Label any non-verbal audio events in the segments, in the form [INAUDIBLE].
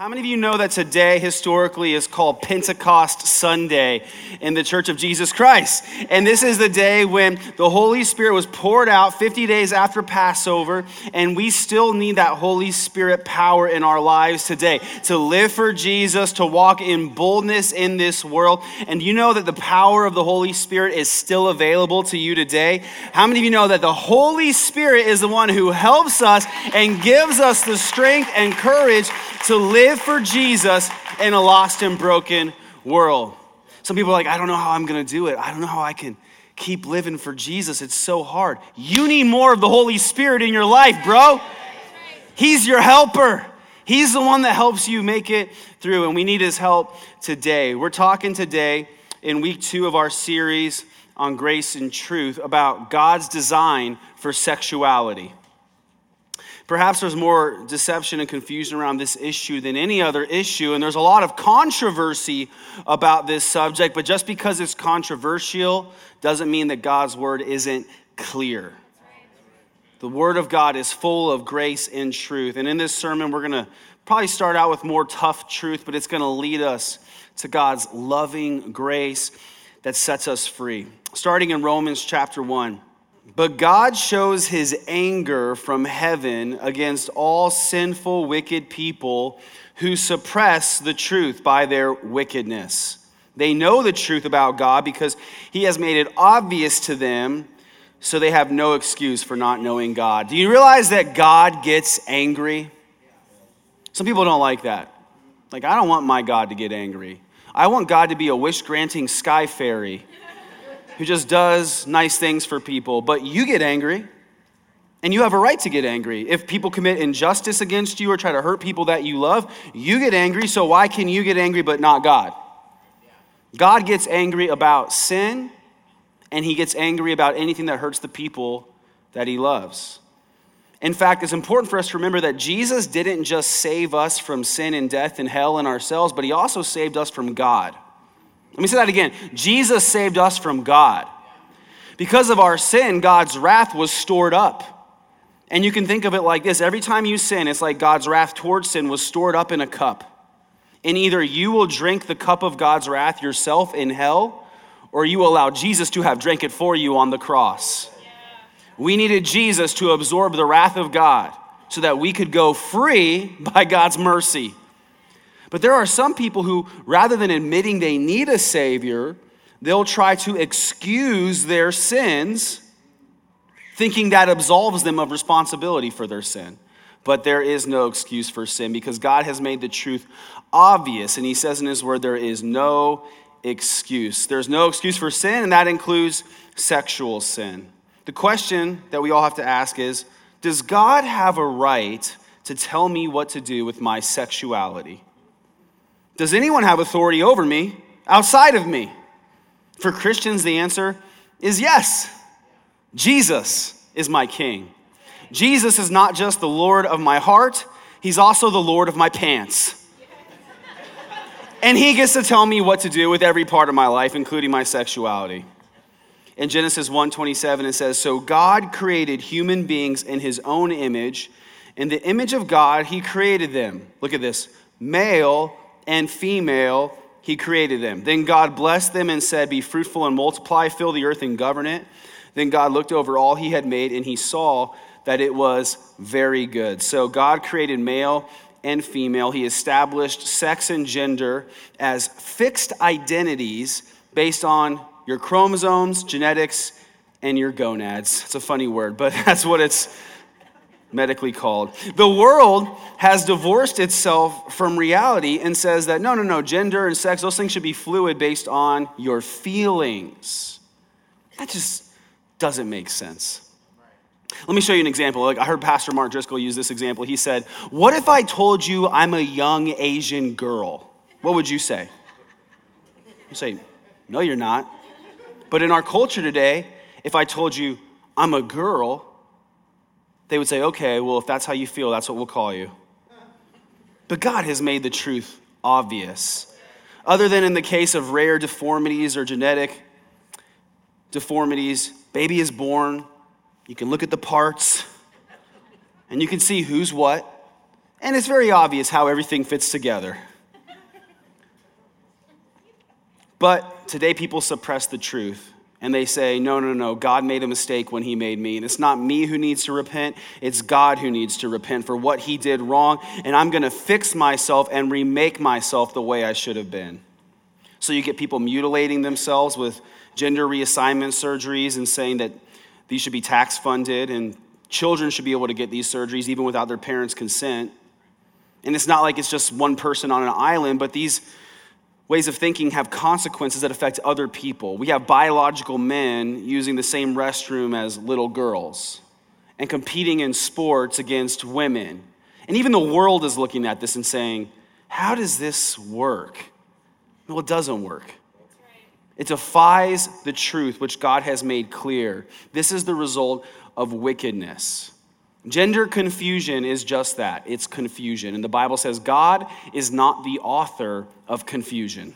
How many of you know that today historically is called Pentecost Sunday in the Church of Jesus Christ? And this is the day when the Holy Spirit was poured out 50 days after Passover, and we still need that Holy Spirit power in our lives today to live for Jesus, to walk in boldness in this world. And you know that the power of the Holy Spirit is still available to you today? How many of you know that the Holy Spirit is the one who helps us and gives us the strength and courage to live? Live for Jesus in a lost and broken world. Some people are like, I don't know how I'm going to do it. I don't know how I can keep living for Jesus. It's so hard. You need more of the Holy Spirit in your life, bro. He's your helper. He's the one that helps you make it through, and we need his help today. We're talking today in week two of our series on grace and truth about God's design for sexuality. Perhaps there's more deception and confusion around this issue than any other issue, and there's a lot of controversy about this subject, but just because it's controversial doesn't mean that God's word isn't clear. The word of God is full of grace and truth. And in this sermon, we're going to probably start out with more tough truth, but it's going to lead us to God's loving grace that sets us free. Starting in Romans chapter 1. But God shows his anger from heaven against all sinful, wicked people who suppress the truth by their wickedness. They know the truth about God because he has made it obvious to them, so they have no excuse for not knowing God. Do you realize that God gets angry? Some people don't like that. Like, I don't want my God to get angry. I want God to be a wish granting sky fairy who just does nice things for people, but you get angry. And you have a right to get angry. If people commit injustice against you or try to hurt people that you love, you get angry. So why can you get angry but not God? God gets angry about sin, and he gets angry about anything that hurts the people that he loves. In fact, it's important for us to remember that Jesus didn't just save us from sin and death and hell and ourselves, but he also saved us from God. Let me say that again. Jesus saved us from God. Because of our sin, God's wrath was stored up. And you can think of it like this every time you sin, it's like God's wrath towards sin was stored up in a cup. And either you will drink the cup of God's wrath yourself in hell, or you allow Jesus to have drank it for you on the cross. We needed Jesus to absorb the wrath of God so that we could go free by God's mercy. But there are some people who, rather than admitting they need a Savior, they'll try to excuse their sins, thinking that absolves them of responsibility for their sin. But there is no excuse for sin because God has made the truth obvious. And He says in His Word, there is no excuse. There's no excuse for sin, and that includes sexual sin. The question that we all have to ask is Does God have a right to tell me what to do with my sexuality? Does anyone have authority over me outside of me? For Christians, the answer is yes. Jesus is my king. Jesus is not just the Lord of my heart, he's also the Lord of my pants. And he gets to tell me what to do with every part of my life, including my sexuality. In Genesis 1:27 it says, "So God created human beings in his own image, in the image of God he created them." Look at this. Male and female, he created them. Then God blessed them and said, Be fruitful and multiply, fill the earth and govern it. Then God looked over all he had made, and he saw that it was very good. So God created male and female. He established sex and gender as fixed identities based on your chromosomes, genetics, and your gonads. It's a funny word, but [LAUGHS] that's what it's medically called. The world has divorced itself from reality and says that no, no, no, gender and sex, those things should be fluid based on your feelings. That just doesn't make sense. Let me show you an example. Like I heard Pastor Mark Driscoll use this example. He said, What if I told you I'm a young Asian girl? What would you say? You say, No, you're not. But in our culture today, if I told you I'm a girl, they would say, okay, well, if that's how you feel, that's what we'll call you. But God has made the truth obvious. Other than in the case of rare deformities or genetic deformities, baby is born, you can look at the parts, and you can see who's what. And it's very obvious how everything fits together. But today people suppress the truth and they say, no, no, no, God made a mistake when he made me. And it's not me who needs to repent, it's God who needs to repent for what he did wrong. And I'm going to fix myself and remake myself the way I should have been. So you get people mutilating themselves with gender reassignment surgeries and saying that these should be tax funded and children should be able to get these surgeries even without their parents' consent. And it's not like it's just one person on an island, but these ways of thinking have consequences that affect other people. We have biological men using the same restroom as little girls and competing in sports against women. And even the world is looking at this and saying, How does this work? Well, it doesn't work. It defies the truth which God has made clear. This is the result of wickedness. Gender confusion is just that it's confusion. And the Bible says God is not the author of confusion.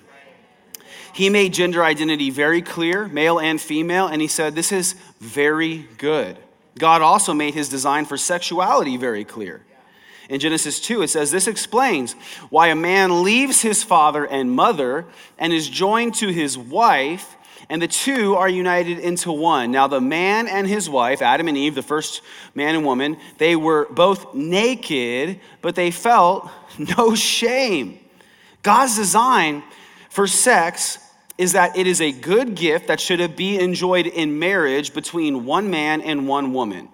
He made gender identity very clear, male and female, and he said, This is very good. God also made his design for sexuality very clear. In Genesis 2, it says, This explains why a man leaves his father and mother and is joined to his wife and the two are united into one. Now, the man and his wife, Adam and Eve, the first man and woman, they were both naked, but they felt [LAUGHS] no shame. God's design for sex is that it is a good gift that should be enjoyed in marriage between one man and one woman.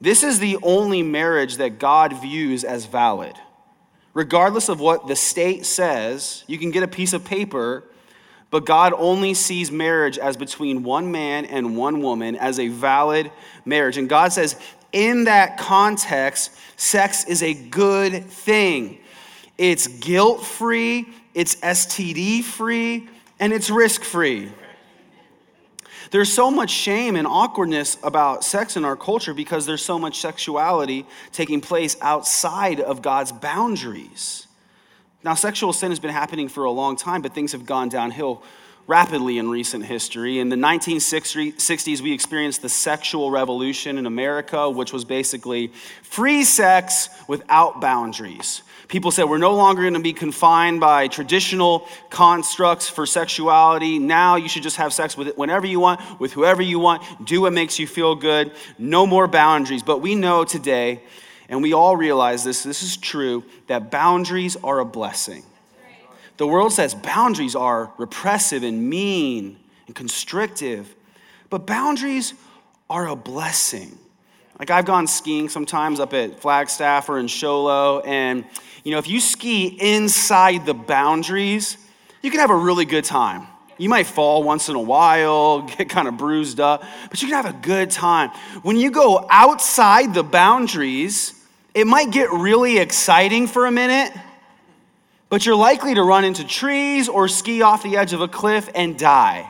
This is the only marriage that God views as valid. Regardless of what the state says, you can get a piece of paper but God only sees marriage as between one man and one woman as a valid marriage. And God says, in that context, sex is a good thing. It's guilt free, it's STD free, and it's risk free. There's so much shame and awkwardness about sex in our culture because there's so much sexuality taking place outside of God's boundaries. Now, sexual sin has been happening for a long time, but things have gone downhill rapidly in recent history. In the 1960s, we experienced the sexual revolution in America, which was basically free sex without boundaries. People said we're no longer going to be confined by traditional constructs for sexuality. Now you should just have sex with it whenever you want, with whoever you want, do what makes you feel good. No more boundaries. But we know today and we all realize this, this is true, that boundaries are a blessing. The world says boundaries are repressive and mean and constrictive, but boundaries are a blessing. Like I've gone skiing sometimes up at Flagstaff or in Show Low, and you know, if you ski inside the boundaries, you can have a really good time. You might fall once in a while, [LAUGHS] get kind of bruised up, but you can have a good time. When you go outside the boundaries, it might get really exciting for a minute, but you're likely to run into trees or ski off the edge of a cliff and die.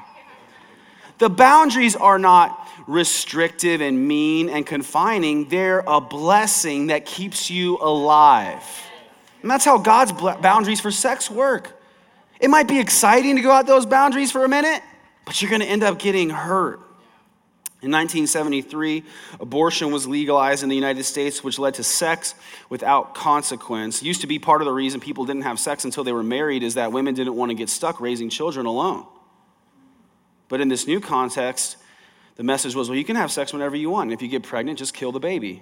The boundaries are not restrictive and mean and confining, they're a blessing that keeps you alive. And that's how God's boundaries for sex work. It might be exciting to go out those boundaries for a minute, but you're going to end up getting hurt. In 1973, abortion was legalized in the United States, which led to sex without consequence. Used to be part of the reason people didn't have sex until they were married, is that women didn't want to get stuck raising children alone. But in this new context, the message was well, you can have sex whenever you want. And if you get pregnant, just kill the baby.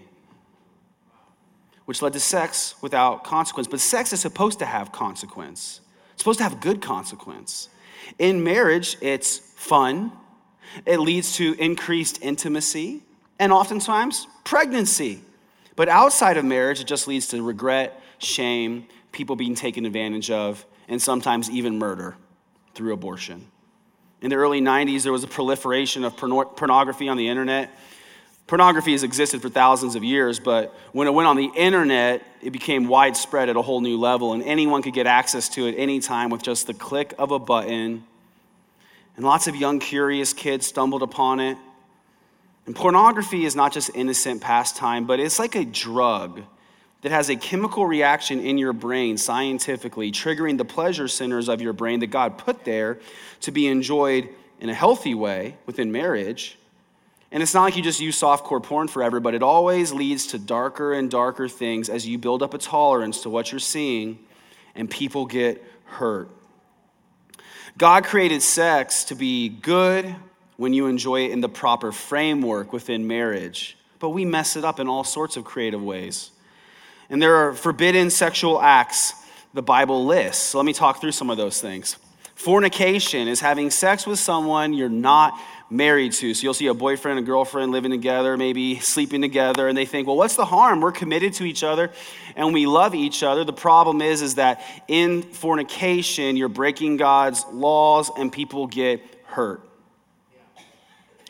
Which led to sex without consequence. But sex is supposed to have consequence, it's supposed to have good consequence. In marriage, it's fun it leads to increased intimacy and oftentimes pregnancy. But outside of marriage, it just leads to regret, shame, people being taken advantage of, and sometimes even murder through abortion. In the early 90s, there was a proliferation of pornography on the internet. Pornography has existed for thousands of years, but when it went on the internet, it became widespread at a whole new level, and anyone could get access to it anytime with just the click of a button and lots of young, curious kids stumbled upon it. And pornography is not just innocent pastime, but it's like a drug that has a chemical reaction in your brain scientifically, triggering the pleasure centers of your brain that God put there to be enjoyed in a healthy way within marriage. And it's not like you just use softcore porn forever, but it always leads to darker and darker things as you build up a tolerance to what you're seeing and people get hurt. God created sex to be good when you enjoy it in the proper framework within marriage, but we mess it up in all sorts of creative ways. And there are forbidden sexual acts the Bible lists. So let me talk through some of those things. Fornication is having sex with someone you're not married to. So you'll see a boyfriend and girlfriend living together, maybe sleeping together, and they think, well, what's the harm? We're committed to each other and we love each other. The problem is, is that in fornication, you're breaking God's laws and people get hurt.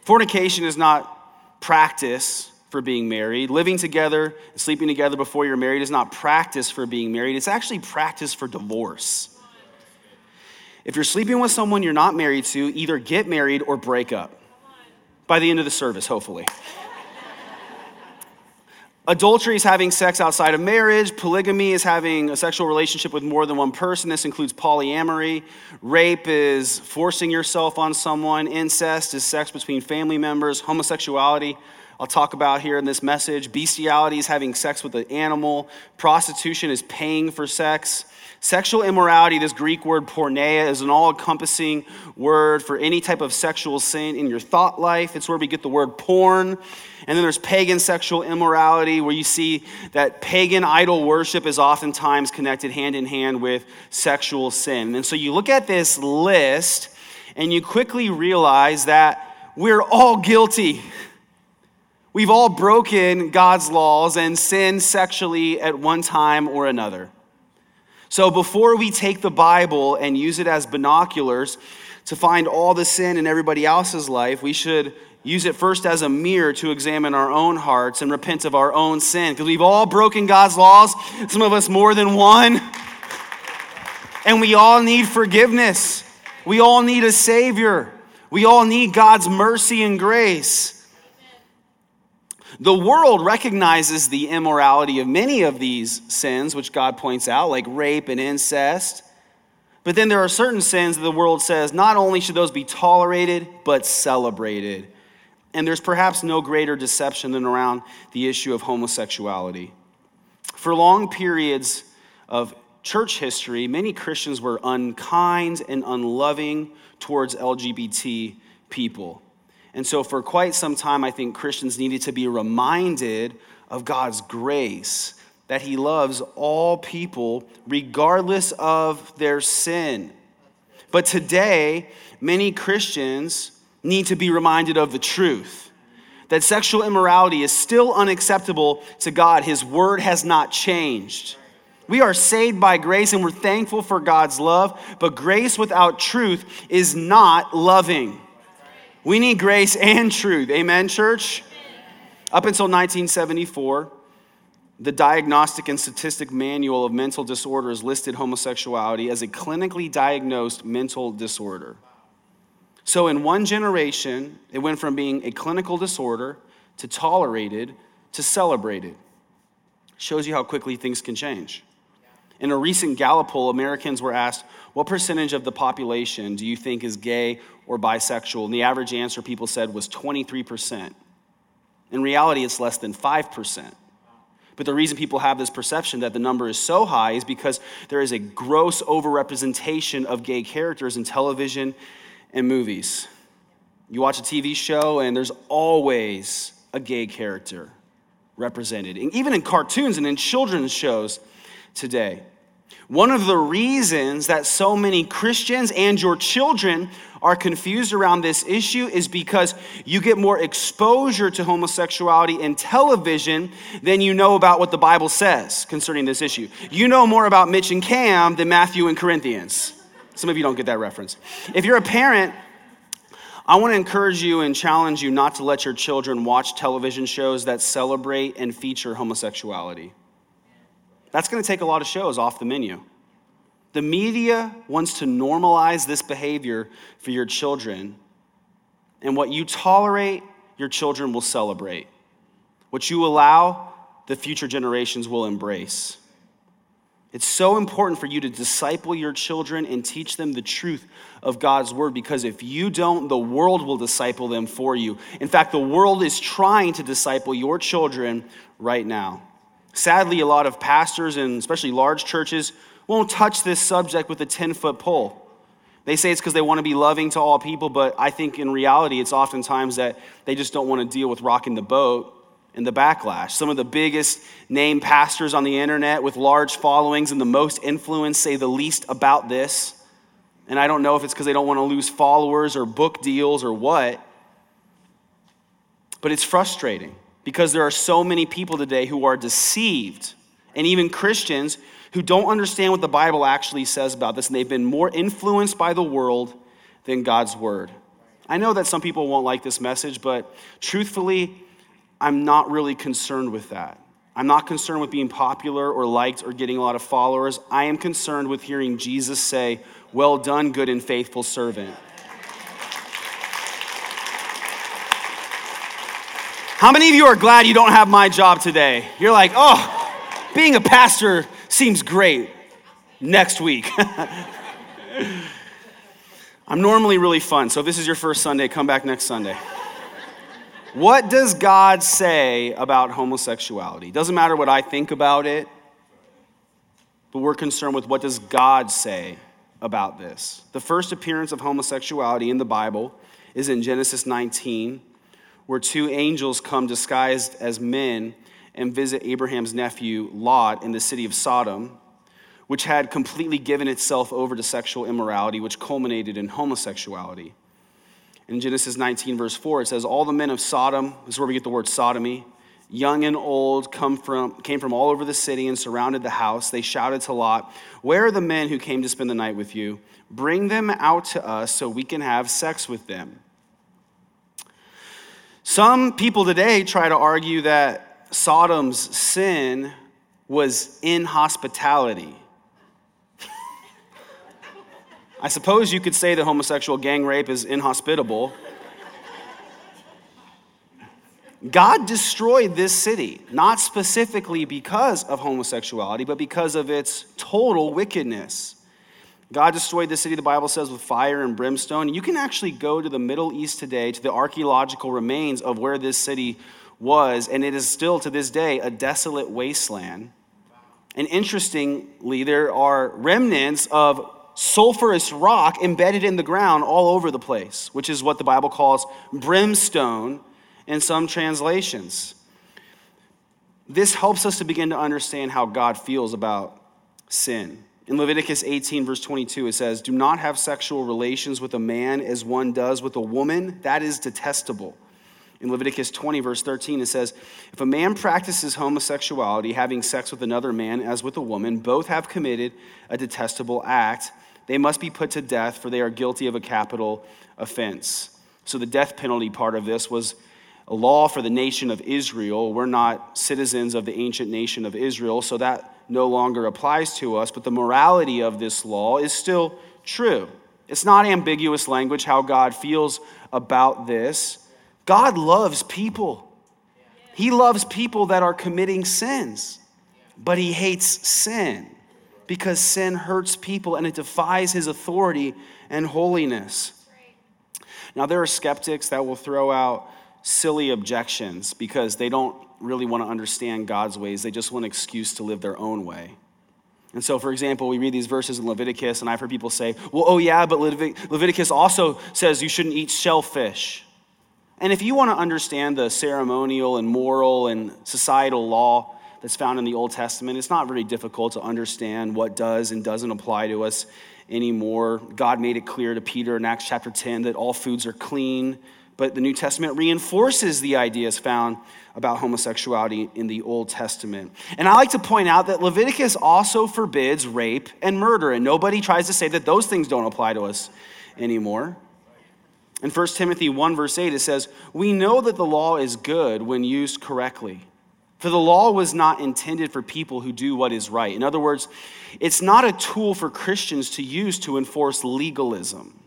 Fornication is not practice for being married. Living together, sleeping together before you're married is not practice for being married. It's actually practice for divorce. If you're sleeping with someone you're not married to, either get married or break up by the end of the service, hopefully. Adultery is having sex outside of marriage. Polygamy is having a sexual relationship with more than one person. This includes polyamory. Rape is forcing yourself on someone. Incest is sex between family members. Homosexuality, I'll talk about here in this message. Bestiality is having sex with an animal. Prostitution is paying for sex. Sexual immorality, this Greek word porneia, is an all encompassing word for any type of sexual sin in your thought life. It's where we get the word porn. And then there's pagan sexual immorality, where you see that pagan idol worship is oftentimes connected hand in hand with sexual sin. And so you look at this list and you quickly realize that we're all guilty. We've all broken God's laws and sinned sexually at one time or another. So before we take the Bible and use it as binoculars to find all the sin in everybody else's life, we should use it first as a mirror to examine our own hearts and repent of our own sin. Because we've all broken God's laws, some of us more than one. And we all need forgiveness. We all need a Savior. We all need God's mercy and grace. The world recognizes the immorality of many of these sins, which God points out, like rape and incest. But then there are certain sins that the world says not only should those be tolerated, but celebrated. And there's perhaps no greater deception than around the issue of homosexuality. For long periods of church history, many Christians were unkind and unloving towards LGBT people. And so, for quite some time, I think Christians needed to be reminded of God's grace, that He loves all people regardless of their sin. But today, many Christians need to be reminded of the truth that sexual immorality is still unacceptable to God. His word has not changed. We are saved by grace and we're thankful for God's love, but grace without truth is not loving. We need grace and truth. Amen, church? Up until 1974, the Diagnostic and Statistic Manual of Mental Disorders listed homosexuality as a clinically diagnosed mental disorder. So, in one generation, it went from being a clinical disorder to tolerated to celebrated. Shows you how quickly things can change. In a recent Gallup poll, Americans were asked, What percentage of the population do you think is gay or bisexual? And the average answer people said was 23%. In reality, it's less than 5%. But the reason people have this perception that the number is so high is because there is a gross overrepresentation of gay characters in television and movies. You watch a TV show, and there's always a gay character represented, and even in cartoons and in children's shows today. One of the reasons that so many Christians and your children are confused around this issue is because you get more exposure to homosexuality in television than you know about what the Bible says concerning this issue. You know more about Mitch and Cam than Matthew and Corinthians. Some of you don't get that reference. If you're a parent, I want to encourage you and challenge you not to let your children watch television shows that celebrate and feature homosexuality. That's going to take a lot of shows off the menu. The media wants to normalize this behavior for your children, and what you tolerate, your children will celebrate. What you allow, the future generations will embrace. It's so important for you to disciple your children and teach them the truth of God's word because if you don't, the world will disciple them for you. In fact, the world is trying to disciple your children right now. Sadly, a lot of pastors and especially large churches won't touch this subject with a 10 foot pole. They say it's because they want to be loving to all people, but I think in reality, it's oftentimes that they just don't want to deal with rocking the boat and the backlash. Some of the biggest name pastors on the internet with large followings and the most influence say the least about this. And I don't know if it's because they don't want to lose followers or book deals or what, but it's frustrating because there are so many people today who are deceived, and even Christians who don't understand what the Bible actually says about this, and they've been more influenced by the world than God's word. I know that some people won't like this message, but truthfully, I'm not really concerned with that. I'm not concerned with being popular or liked or getting a lot of followers. I am concerned with hearing Jesus say, Well done, good and faithful servant. How many of you are glad you don't have my job today? You're like, Oh, being a pastor seems great. Next week. [LAUGHS] I'm normally really fun, so if this is your first Sunday, come back next Sunday. What does God say about homosexuality? Doesn't matter what I think about it, but we're concerned with what does God say about this. The first appearance of homosexuality in the Bible is in Genesis 19, where two angels come disguised as men and visit Abraham's nephew Lot in the city of Sodom, which had completely given itself over to sexual immorality, which culminated in homosexuality. In Genesis 19, verse 4, it says, All the men of Sodom, this is where we get the word sodomy, young and old, come from, came from all over the city and surrounded the house. They shouted to Lot, Where are the men who came to spend the night with you? Bring them out to us so we can have sex with them. Some people today try to argue that Sodom's sin was inhospitality. I suppose you could say that homosexual gang rape is inhospitable. God destroyed this city, not specifically because of homosexuality, but because of its total wickedness. God destroyed the city, the Bible says, with fire and brimstone. You can actually go to the Middle East today, to the archaeological remains of where this city was, and it is still to this day a desolate wasteland. And interestingly, there are remnants of sulfurous rock embedded in the ground all over the place, which is what the Bible calls brimstone in some translations. This helps us to begin to understand how God feels about sin. In Leviticus 18, verse 22, it says, Do not have sexual relations with a man as one does with a woman. That is detestable. In Leviticus 20, verse 13, it says, If a man practices homosexuality, having sex with another man as with a woman, both have committed a detestable act. They must be put to death, for they are guilty of a capital offense. So, the death penalty part of this was a law for the nation of Israel. We're not citizens of the ancient nation of Israel, so that no longer applies to us, but the morality of this law is still true. It's not ambiguous language how God feels about this. God loves people. He loves people that are committing sins, but he hates sin because sin hurts people and it defies his authority and holiness. Now, there are skeptics that will throw out silly objections because they don't really want to understand God's ways. They just want an excuse to live their own way. And so, for example, we read these verses in Leviticus, and I've heard people say, well, oh, yeah, but Leviticus also says you shouldn't eat shellfish. And if you want to understand the ceremonial and moral and societal law that's found in the Old Testament, it's not very difficult to understand what does and doesn't apply to us anymore. God made it clear to Peter in Acts chapter 10 that all foods are clean, but the New Testament reinforces the ideas found about homosexuality in the Old Testament. And I like to point out that Leviticus also forbids rape and murder, and nobody tries to say that those things don't apply to us anymore. In 1 Timothy 1, verse 8, it says, We know that the law is good when used correctly. For the law was not intended for people who do what is right. In other words, it's not a tool for Christians to use to enforce legalism.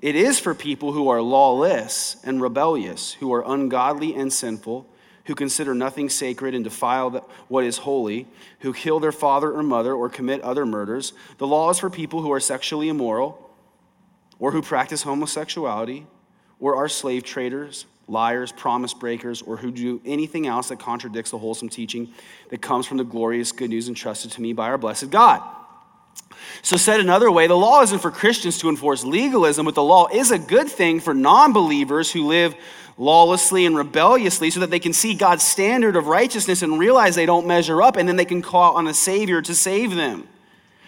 It is for people who are lawless and rebellious, who are ungodly and sinful, who consider nothing sacred and defile what is holy, who kill their father or mother or commit other murders. The law is for people who are sexually immoral, or who practice homosexuality, or are slave traders, liars, promise breakers, or who do anything else that contradicts the wholesome teaching that comes from the glorious good news entrusted to me by our blessed God. So, said another way, the law isn't for Christians to enforce legalism, but the law is a good thing for non believers who live lawlessly and rebelliously so that they can see God's standard of righteousness and realize they don't measure up, and then they can call on a Savior to save them.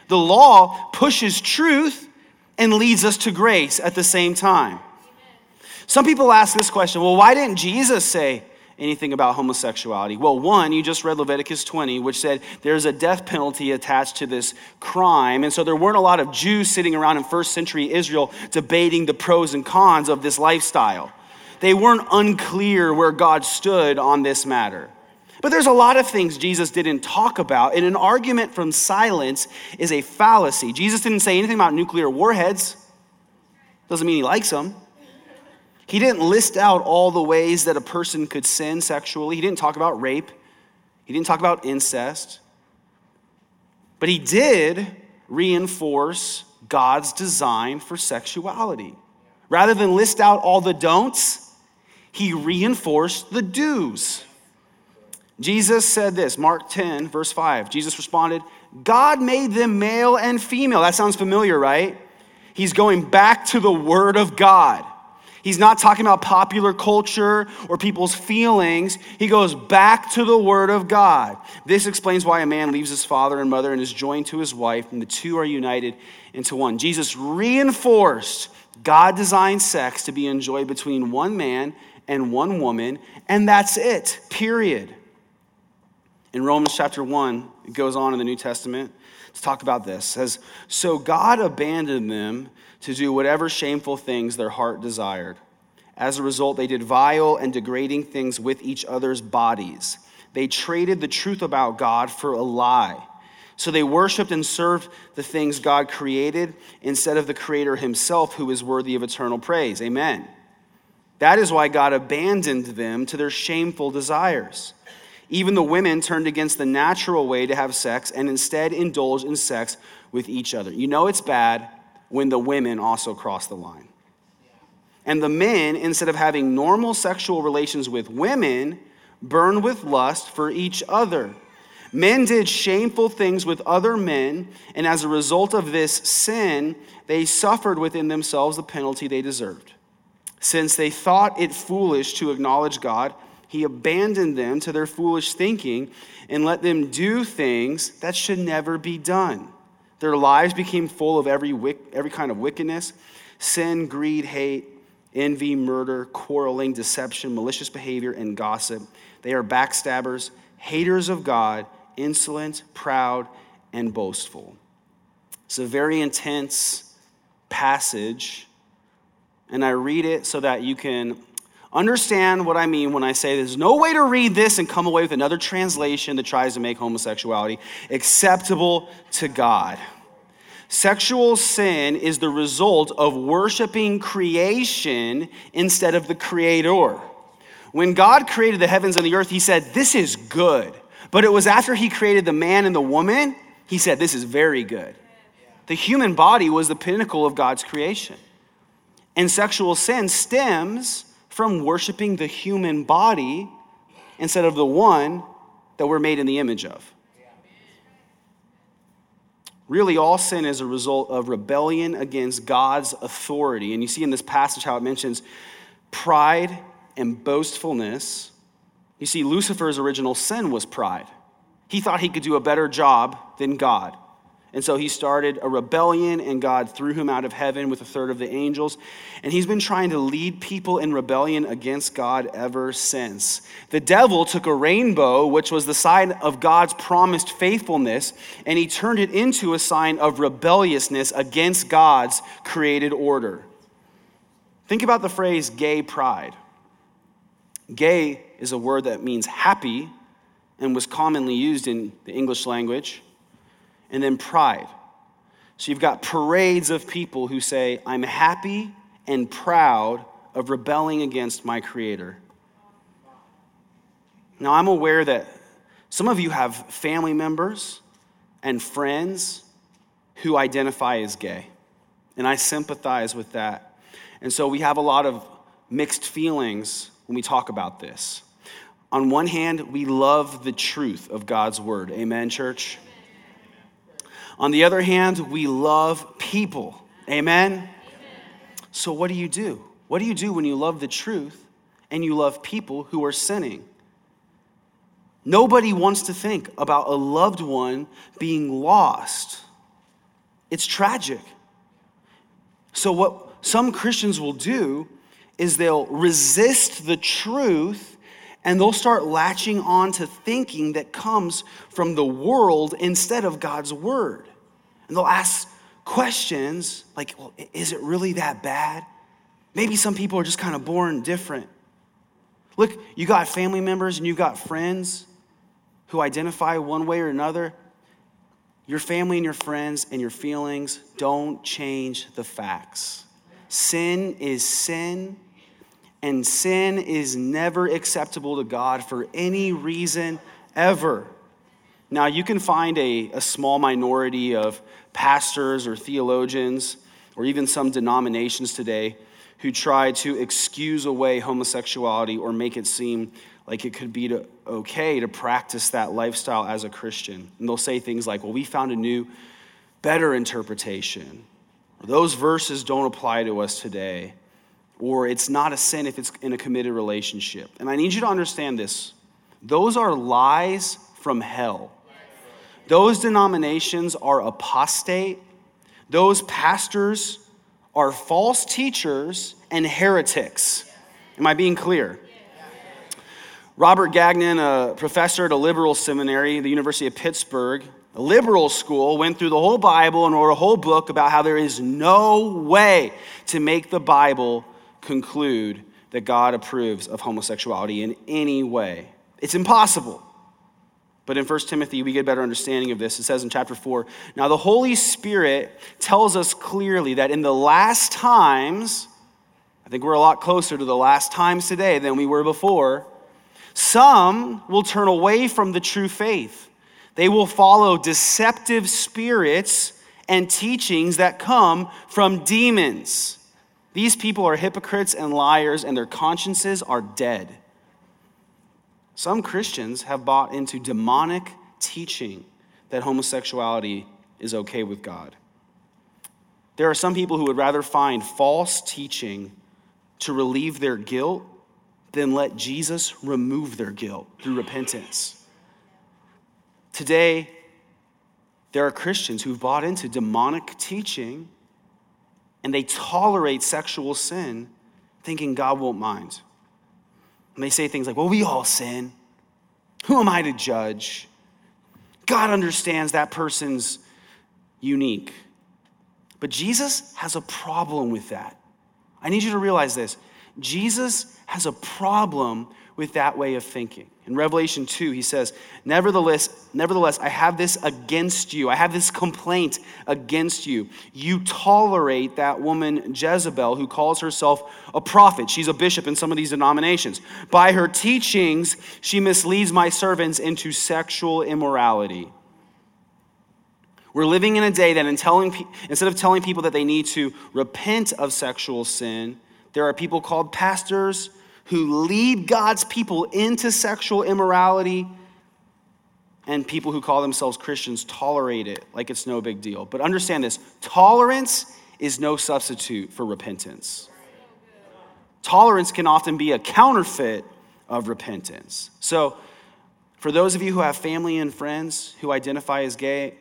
The law pushes truth and leads us to grace at the same time. Some people ask this question well, why didn't Jesus say anything about homosexuality? Well, one, you just read Leviticus 20, which said there's a death penalty attached to this crime. And so there weren't a lot of Jews sitting around in first century Israel debating the pros and cons of this lifestyle they weren't unclear where God stood on this matter. But there's a lot of things Jesus didn't talk about, and an argument from silence is a fallacy. Jesus didn't say anything about nuclear warheads. Doesn't mean he likes them. He didn't list out all the ways that a person could sin sexually. He didn't talk about rape. He didn't talk about incest. But he did reinforce God's design for sexuality. Rather than list out all the don'ts, he reinforced the do's. Jesus said this, Mark 10, verse 5. Jesus responded, God made them male and female. That sounds familiar, right? He's going back to the Word of God. He's not talking about popular culture or people's feelings. He goes back to the Word of God. This explains why a man leaves his father and mother and is joined to his wife, and the two are united into one. Jesus reinforced God designed sex to be enjoyed between one man and one woman, and that's it, period. In Romans chapter 1, it goes on in the New Testament to talk about this. It says, So God abandoned them to do whatever shameful things their heart desired. As a result, they did vile and degrading things with each other's bodies. They traded the truth about God for a lie. So they worshiped and served the things God created instead of the Creator Himself, who is worthy of eternal praise. Amen. That is why God abandoned them to their shameful desires. Even the women turned against the natural way to have sex and instead indulged in sex with each other. You know it's bad when the women also cross the line. And the men, instead of having normal sexual relations with women, burn with lust for each other. Men did shameful things with other men, and as a result of this sin, they suffered within themselves the penalty they deserved. Since they thought it foolish to acknowledge God, he abandoned them to their foolish thinking and let them do things that should never be done. Their lives became full of every, every kind of wickedness sin, greed, hate, envy, murder, quarreling, deception, malicious behavior, and gossip. They are backstabbers, haters of God, insolent, proud, and boastful. It's a very intense passage and I read it so that you can understand what I mean when I say there's no way to read this and come away with another translation that tries to make homosexuality acceptable to God. Sexual sin is the result of worshiping creation instead of the creator. When God created the heavens and the earth, he said, This is good. But it was after he created the man and the woman, he said, This is very good. The human body was the pinnacle of God's creation. And sexual sin stems from worshiping the human body instead of the one that we're made in the image of. Really, all sin is a result of rebellion against God's authority. And you see in this passage how it mentions pride and boastfulness. You see, Lucifer's original sin was pride. He thought he could do a better job than God. And so he started a rebellion, and God threw him out of heaven with a third of the angels. And he's been trying to lead people in rebellion against God ever since. The devil took a rainbow, which was the sign of God's promised faithfulness, and he turned it into a sign of rebelliousness against God's created order. Think about the phrase gay pride. Gay is a word that means happy and was commonly used in the English language and then pride. So you've got parades of people who say, I'm happy and proud of rebelling against my Creator. Now, I'm aware that some of you have family members and friends who identify as gay, and I sympathize with that. And so we have a lot of mixed feelings when we talk about this. On one hand, we love the truth of God's word. Amen, church? On the other hand, we love people. Amen? Amen? So, what do you do? What do you do when you love the truth and you love people who are sinning? Nobody wants to think about a loved one being lost. It's tragic. So, what some Christians will do is they'll resist the truth and they'll start latching on to thinking that comes from the world instead of God's word. And they'll ask questions like, well, is it really that bad? Maybe some people are just kind of born different. Look, you got family members and you got friends who identify one way or another. Your family and your friends and your feelings don't change the facts. Sin is sin, and sin is never acceptable to God for any reason ever. Now, you can find a, a small minority of pastors or theologians, or even some denominations today, who try to excuse away homosexuality or make it seem like it could be to, okay to practice that lifestyle as a Christian. And they'll say things like, well, we found a new, better interpretation. Those verses don't apply to us today or it's not a sin if it's in a committed relationship. And I need you to understand this those are lies from hell. Those denominations are apostate, those pastors are false teachers and heretics. Am I being clear? Robert Gagnon, a professor at a liberal seminary, the University of Pittsburgh, a liberal school, went through the whole Bible and wrote a whole book about how there is no way to make the Bible conclude that God approves of homosexuality in any way. It's impossible. But in 1 Timothy, we get a better understanding of this. It says in chapter 4 Now the Holy Spirit tells us clearly that in the last times, I think we're a lot closer to the last times today than we were before, some will turn away from the true faith. They will follow deceptive spirits and teachings that come from demons. These people are hypocrites and liars, and their consciences are dead. Some Christians have bought into demonic teaching that homosexuality is okay with God. There are some people who would rather find false teaching to relieve their guilt than let Jesus remove their guilt through repentance. Today, there are Christians who've bought into demonic teaching and they tolerate sexual sin thinking God won't mind. And they say things like, well, we all sin. Who am I to judge? God understands that person's unique. But Jesus has a problem with that. I need you to realize this Jesus has a problem with that way of thinking. In Revelation 2, he says, Nevertheless, nevertheless, I have this against you. I have this complaint against you. You tolerate that woman Jezebel who calls herself a prophet. She's a bishop in some of these denominations. By her teachings, she misleads my servants into sexual immorality. We're living in a day that in telling, instead of telling people that they need to repent of sexual sin, there are people called pastors who lead God's people into sexual immorality, and people who call themselves Christians tolerate it like it's no big deal. But understand this tolerance is no substitute for repentance. Tolerance can often be a counterfeit of repentance. So, for those of you who have family and friends who identify as gay,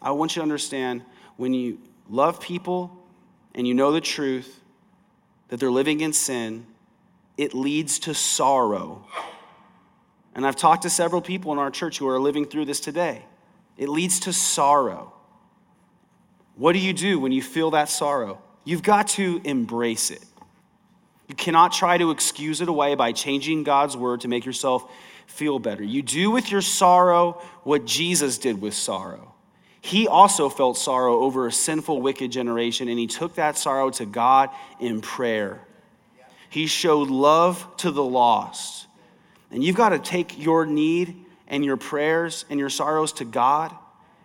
I want you to understand when you love people and you know the truth that they're living in sin, it leads to sorrow. And I've talked to several people in our church who are living through this today. It leads to sorrow. What do you do when you feel that sorrow? You've got to embrace it. You cannot try to excuse it away by changing God's word to make yourself feel better. You do with your sorrow what Jesus did with sorrow. He also felt sorrow over a sinful, wicked generation, and he took that sorrow to God in prayer. He showed love to the lost. And you've got to take your need and your prayers and your sorrows to God.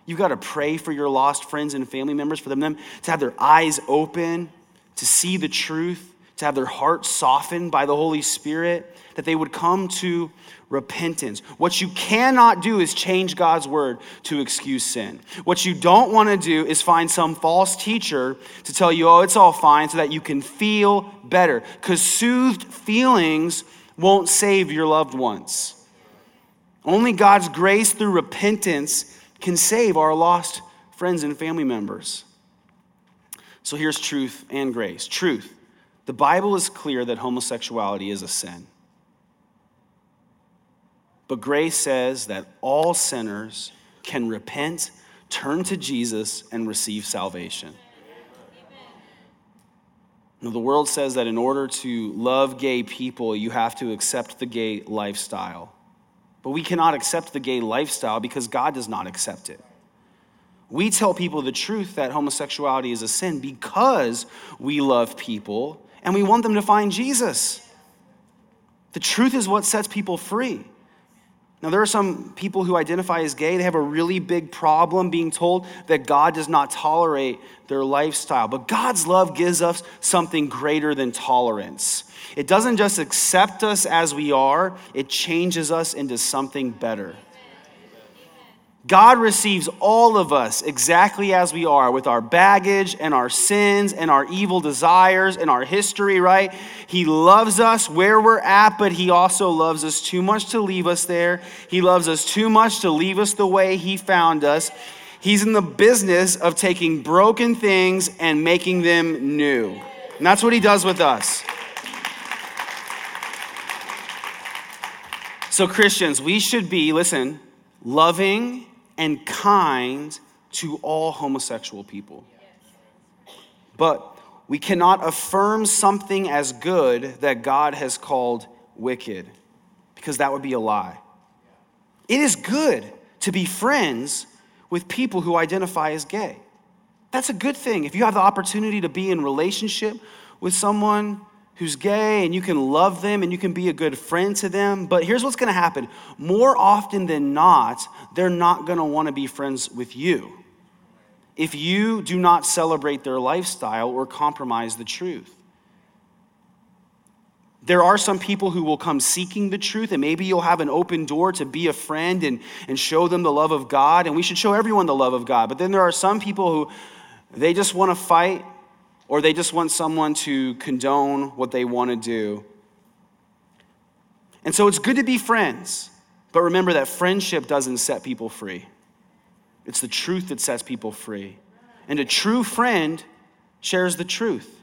You've got to pray for your lost friends and family members, for them to have their eyes open, to see the truth, to have their hearts softened by the Holy Spirit, that they would come to repentance. What you cannot do is change God's word to excuse sin. What you don't want to do is find some false teacher to tell you, oh, it's all fine, so that you can feel better. Because soothed feelings won't save your loved ones. Only God's grace through repentance can save our lost friends and family members. So here's truth and grace. Truth. The Bible is clear that homosexuality is a sin. But grace says that all sinners can repent, turn to Jesus, and receive salvation. Now, the world says that in order to love gay people, you have to accept the gay lifestyle. But we cannot accept the gay lifestyle because God does not accept it. We tell people the truth that homosexuality is a sin because we love people and we want them to find Jesus. The truth is what sets people free. Now, there are some people who identify as gay. They have a really big problem being told that God does not tolerate their lifestyle. But God's love gives us something greater than tolerance. It doesn't just accept us as we are, it changes us into something better. God receives all of us exactly as we are with our baggage and our sins and our evil desires and our history, right? He loves us where we're at, but He also loves us too much to leave us there. He loves us too much to leave us the way He found us. He's in the business of taking broken things and making them new. And that's what He does with us. So, Christians, we should be, listen, loving and kind to all homosexual people. But we cannot affirm something as good that God has called wicked, because that would be a lie. It is good to be friends with people who identify as gay. That's a good thing. If you have the opportunity to be in relationship with someone who's gay and you can love them and you can be a good friend to them. But here's what's going to happen more often than not, they're not going to want to be friends with you if you do not celebrate their lifestyle or compromise the truth. There are some people who will come seeking the truth, and maybe you'll have an open door to be a friend and, and show them the love of God. And we should show everyone the love of God. But then there are some people who they just want to fight or they just want someone to condone what they want to do. And so it's good to be friends, but remember that friendship doesn't set people free. It's the truth that sets people free. And a true friend shares the truth.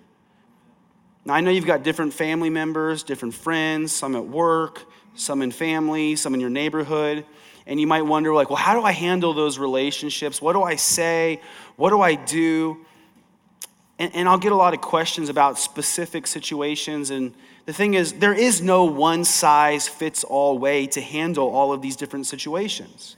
Now, I know you've got different family members, different friends, some at work, some in family, some in your neighborhood. And you might wonder, like, well, how do I handle those relationships? What do I say? What do I do? And, and I'll get a lot of questions about specific situations. And the thing is, there is no one size fits all way to handle all of these different situations.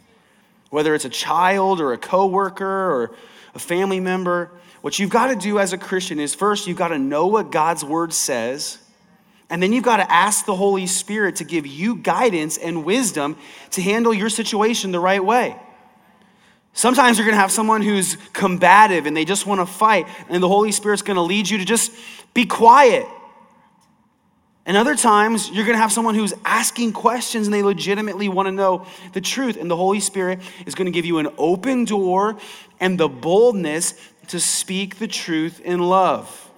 Whether it's a child or a coworker or a family member, what you've got to do as a Christian is first, you've got to know what God's word says. And then you've got to ask the Holy Spirit to give you guidance and wisdom to handle your situation the right way. Sometimes you're going to have someone who's combative and they just want to fight, and the Holy Spirit's going to lead you to just be quiet. And other times, you're going to have someone who's asking questions and they legitimately want to know the truth. And the Holy Spirit is going to give you an open door and the boldness to speak the truth in love.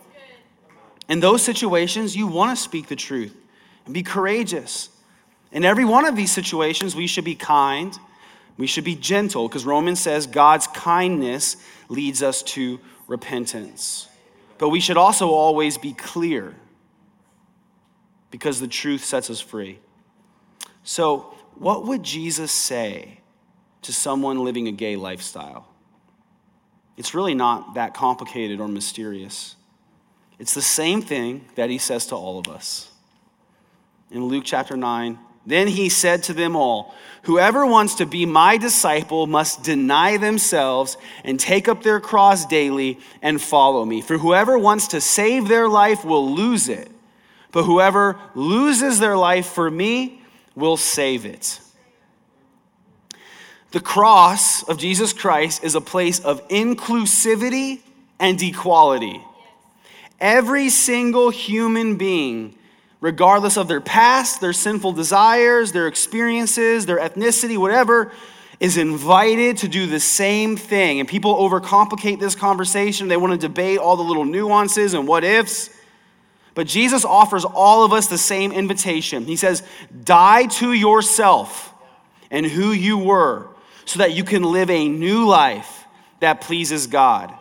In those situations, you want to speak the truth and be courageous. In every one of these situations, we should be kind we should be gentle because Romans says God's kindness leads us to repentance. But we should also always be clear because the truth sets us free. So, what would Jesus say to someone living a gay lifestyle? It's really not that complicated or mysterious. It's the same thing that he says to all of us. In Luke chapter 9, then he said to them all, Whoever wants to be my disciple must deny themselves and take up their cross daily and follow me. For whoever wants to save their life will lose it, but whoever loses their life for me will save it. The cross of Jesus Christ is a place of inclusivity and equality. Every single human being, regardless of their past, their sinful desires, their experiences, their ethnicity, whatever, is invited to do the same thing. And people overcomplicate this conversation. They want to debate all the little nuances and what ifs. But Jesus offers all of us the same invitation. He says, Die to yourself and who you were so that you can live a new life that pleases God.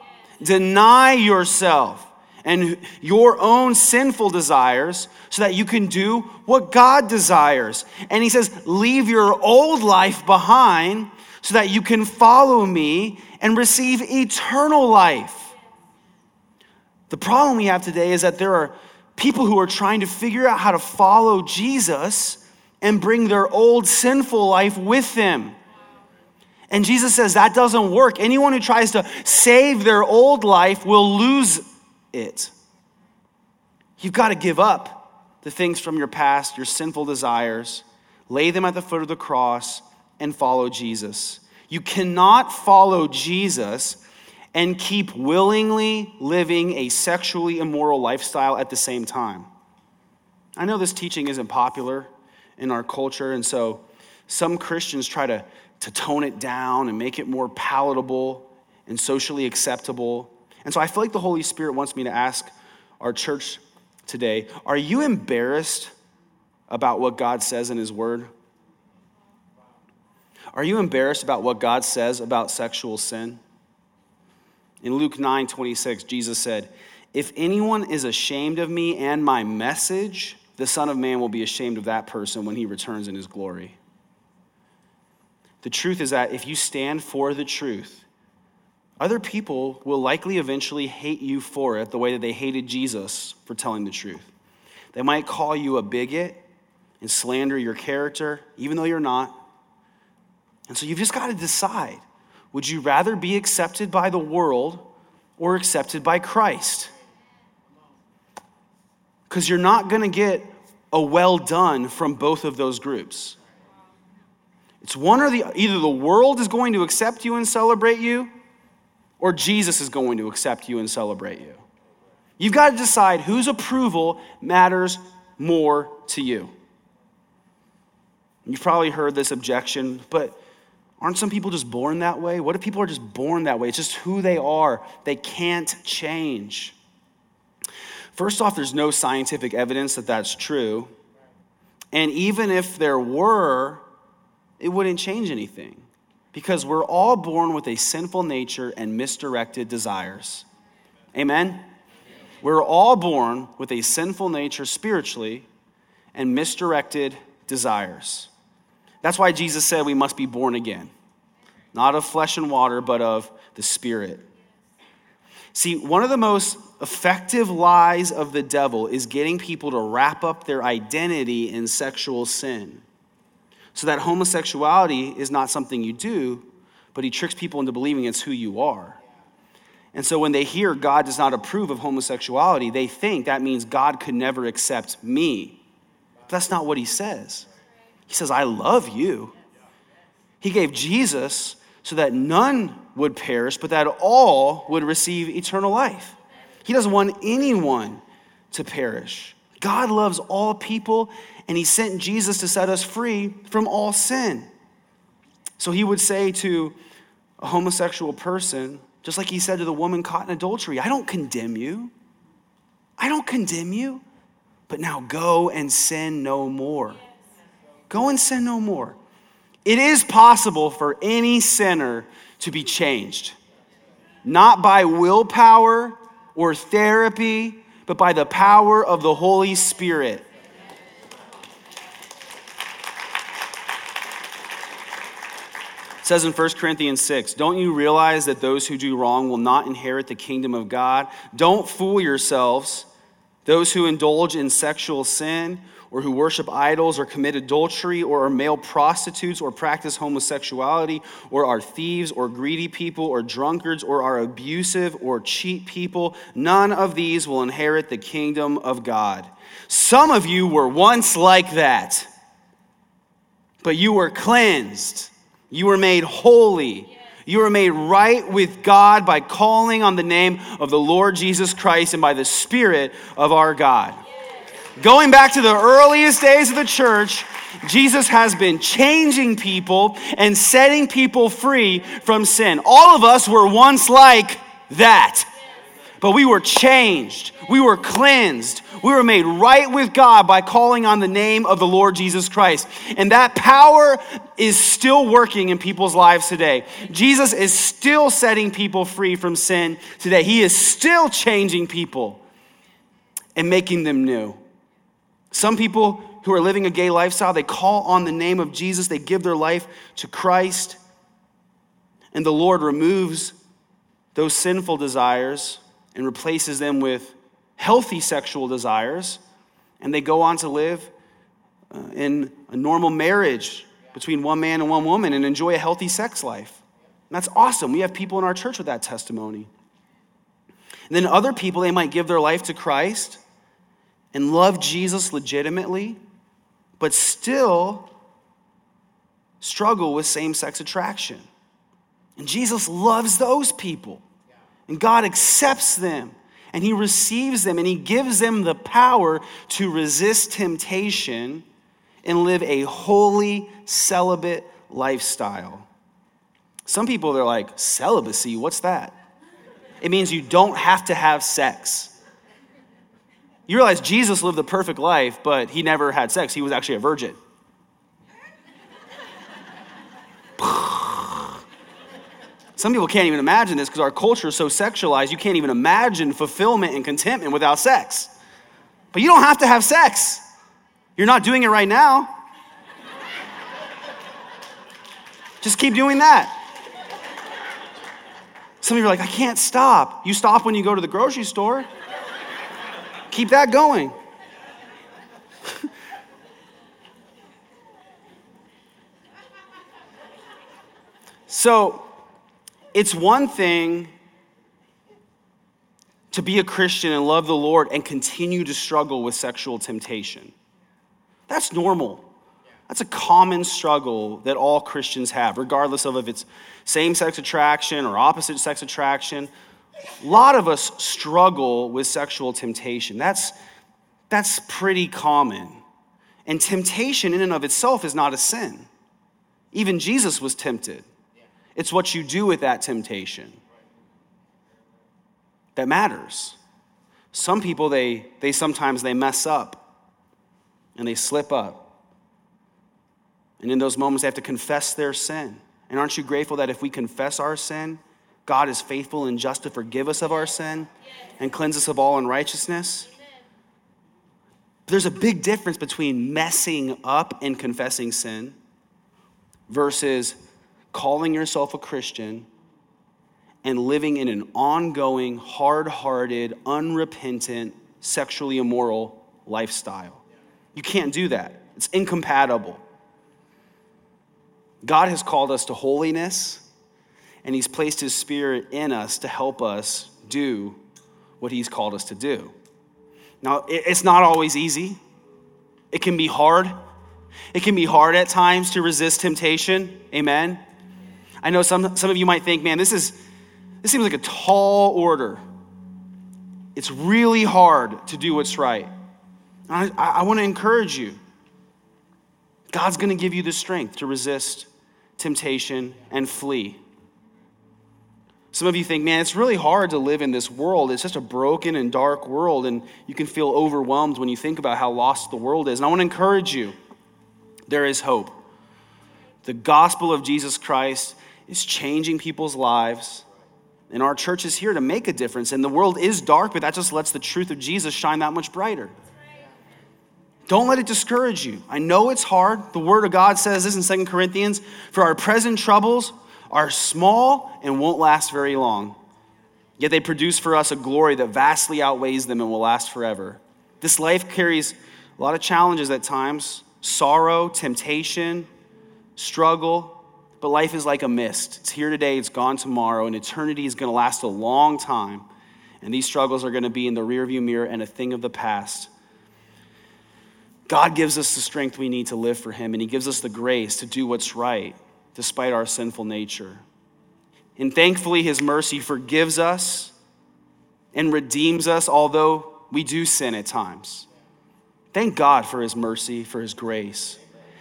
Deny yourself and your own sinful desires so that you can do what God desires. And he says, Leave your old life behind so that you can follow me and receive eternal life. The problem we have today is that there are people who are trying to figure out how to follow Jesus and bring their old sinful life with them. And Jesus says that doesn't work. Anyone who tries to save their old life will lose it. You've got to give up the things from your past, your sinful desires, lay them at the foot of the cross, and follow Jesus. You cannot follow Jesus and keep willingly living a sexually immoral lifestyle at the same time. I know this teaching isn't popular in our culture, and so some Christians try to, to tone it down and make it more palatable and socially acceptable. And so I feel like the Holy Spirit wants me to ask our church today Are you embarrassed about what God says in His Word? Are you embarrassed about what God says about sexual sin? In Luke 9 26, Jesus said, If anyone is ashamed of me and my message, the Son of Man will be ashamed of that person when he returns in his glory. The truth is that if you stand for the truth, other people will likely eventually hate you for it the way that they hated Jesus for telling the truth. They might call you a bigot and slander your character, even though you're not. And so you've just got to decide would you rather be accepted by the world or accepted by Christ? Because you're not going to get a well done from both of those groups. It's one or the either the world is going to accept you and celebrate you, or Jesus is going to accept you and celebrate you. You've got to decide whose approval matters more to you. You've probably heard this objection, but Aren't some people just born that way? What if people are just born that way? It's just who they are. They can't change. First off, there's no scientific evidence that that's true. And even if there were, it wouldn't change anything because we're all born with a sinful nature and misdirected desires. Amen? We're all born with a sinful nature spiritually and misdirected desires. That's why Jesus said we must be born again, not of flesh and water, but of the Spirit. See, one of the most effective lies of the devil is getting people to wrap up their identity in sexual sin. So that homosexuality is not something you do, but he tricks people into believing it's who you are. And so when they hear God does not approve of homosexuality, they think that means God could never accept me. But that's not what he says. He says, I love you. He gave Jesus so that none would perish, but that all would receive eternal life. He doesn't want anyone to perish. God loves all people, and He sent Jesus to set us free from all sin. So He would say to a homosexual person, just like He said to the woman caught in adultery, I don't condemn you. I don't condemn you, but now go and sin no more. Go and sin no more. It is possible for any sinner to be changed, not by willpower or therapy, but by the power of the Holy Spirit. Says in 1 Corinthians 6, Don't you realize that those who do wrong will not inherit the kingdom of God? Don't fool yourselves. Those who indulge in sexual sin or who worship idols or commit adultery or are male prostitutes or practice homosexuality or are thieves or greedy people or drunkards or are abusive or cheat people, none of these will inherit the kingdom of God. Some of you were once like that. but you were cleansed. You were made holy. You were made right with God by calling on the name of the Lord Jesus Christ and by the Spirit of our God. Going back to the earliest days of the church, Jesus has been changing people and setting people free from sin. All of us were once like that. But we were changed. We were cleansed. We were made right with God by calling on the name of the Lord Jesus Christ. And that power is still working in people's lives today. Jesus is still setting people free from sin today. He is still changing people and making them new. Some people who are living a gay lifestyle, they call on the name of Jesus, they give their life to Christ, and the Lord removes those sinful desires and replaces them with healthy sexual desires, and they go on to live uh, in a normal marriage between one man and one woman and enjoy a healthy sex life. And that's awesome. We have people in our church with that testimony. And then other people, they might give their life to Christ and love Jesus legitimately, but still struggle with same sex attraction. And Jesus loves those people. And God accepts them and He receives them and He gives them the power to resist temptation and live a holy, celibate lifestyle. Some people, they're like, celibacy, what's that? It means you don't have to have sex. You realize Jesus lived the perfect life, but he never had sex. He was actually a virgin. Some people can't even imagine this because our culture is so sexualized, you can't even imagine fulfillment and contentment without sex. But you don't have to have sex. You're not doing it right now. Just keep doing that. Some of you are like, I can't stop. You stop when you go to the grocery store. Keep that going. [LAUGHS] so, it's one thing to be a Christian and love the Lord and continue to struggle with sexual temptation. That's normal. That's a common struggle that all Christians have, regardless of if it's same sex attraction or opposite sex attraction. A lot of us struggle with sexual temptation. That's, that's pretty common. And temptation, in and of itself, is not a sin. Even Jesus was tempted. It's what you do with that temptation that matters. Some people, they, they sometimes they mess up and they slip up. And in those moments, they have to confess their sin. And aren't you grateful that if we confess our sin, God is faithful and just to forgive us of our sin and cleanse us of all unrighteousness? There's a big difference between messing up and confessing sin versus calling yourself a Christian and living in an ongoing, hard hearted, unrepentant, sexually immoral lifestyle. You can't do that, it's incompatible. God has called us to holiness, and He's placed His Spirit in us to help us do what He's called us to do. Now, it's not always easy, it can be hard. It can be hard at times to resist temptation. Amen. I know some, some of you might think, man, this is this seems like a tall order. It's really hard to do what's right. I, I, want to encourage you. God's going to give you the strength to resist temptation and flee. Some of you think, man, it's really hard to live in this world. It's just a broken and dark world, and you can feel overwhelmed when you think about how lost the world is. And I want to encourage you there is hope. The gospel of Jesus Christ is changing people's lives. And our church is here to make a difference. And the world is dark, but that just lets the truth of Jesus shine that much brighter. Don't let it discourage you. I know it's hard. The Word of God says this in Second Corinthians For our present troubles are small and won't last very long. Yet they produce for us a glory that vastly outweighs them and will last forever. This life carries a lot of challenges at times sorrow, temptation, struggle. But life is like a mist. It's here today, it's gone tomorrow, and eternity is going to last a long time. And these struggles are going to be in the rearview mirror and a thing of the past. God gives us the strength we need to live for Him, and He gives us the grace to do what's right despite our sinful nature. And thankfully, His mercy forgives us and redeems us, although we do sin at times. Thank God for His mercy, for His grace.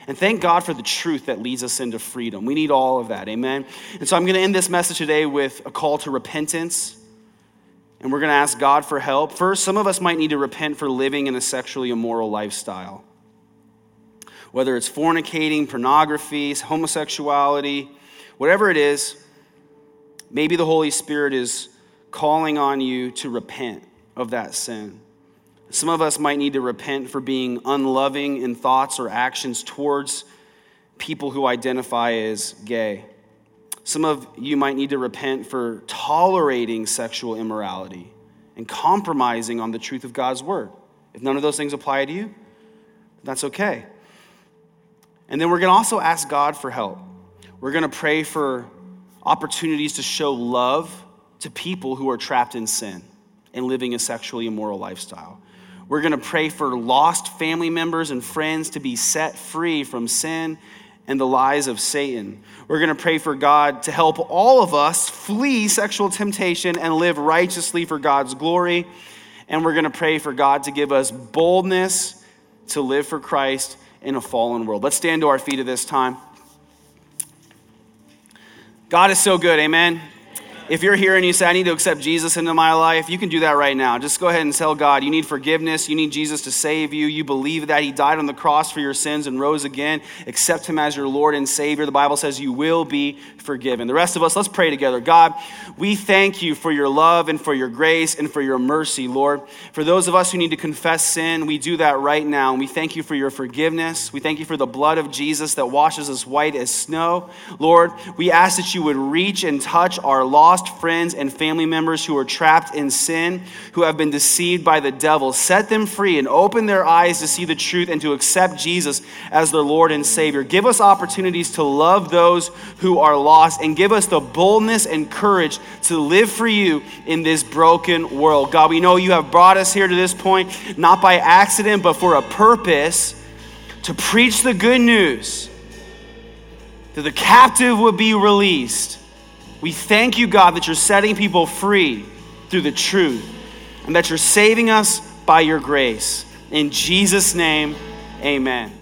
And thank God for the truth that leads us into freedom. We need all of that, amen? And so I'm going to end this message today with a call to repentance. And we're going to ask God for help. First, some of us might need to repent for living in a sexually immoral lifestyle. Whether it's fornicating, pornography, homosexuality, whatever it is, maybe the Holy Spirit is calling on you to repent of that sin. Some of us might need to repent for being unloving in thoughts or actions towards people who identify as gay. Some of you might need to repent for tolerating sexual immorality and compromising on the truth of God's word. If none of those things apply to you, that's okay. And then we're going to also ask God for help. We're going to pray for opportunities to show love to people who are trapped in sin and living a sexually immoral lifestyle. We're going to pray for lost family members and friends to be set free from sin and the lies of Satan. We're going to pray for God to help all of us flee sexual temptation and live righteously for God's glory. And we're going to pray for God to give us boldness to live for Christ in a fallen world. Let's stand to our feet at this time. God is so good, amen. If you're here and you say, I need to accept Jesus into my life, you can do that right now. Just go ahead and tell God you need forgiveness. You need Jesus to save you. You believe that He died on the cross for your sins and rose again. Accept Him as your Lord and Savior. The Bible says you will be forgiven. The rest of us, let's pray together. God, we thank you for your love and for your grace and for your mercy, Lord. For those of us who need to confess sin, we do that right now. And we thank you for your forgiveness. We thank you for the blood of Jesus that washes us white as snow. Lord, we ask that you would reach and touch our lost lost friends and family members who are trapped in sin, who have been deceived by the devil. Set them free and open their eyes to see the truth and to accept Jesus as their Lord and Savior. Give us opportunities to love those who are lost and give us the boldness and courage to live for you in this broken world. God, we know you have brought us here to this point not by accident, but for a purpose to preach the good news that the captive would be released we thank you, God, that you're setting people free through the truth and that you're saving us by your grace. In Jesus' name, amen.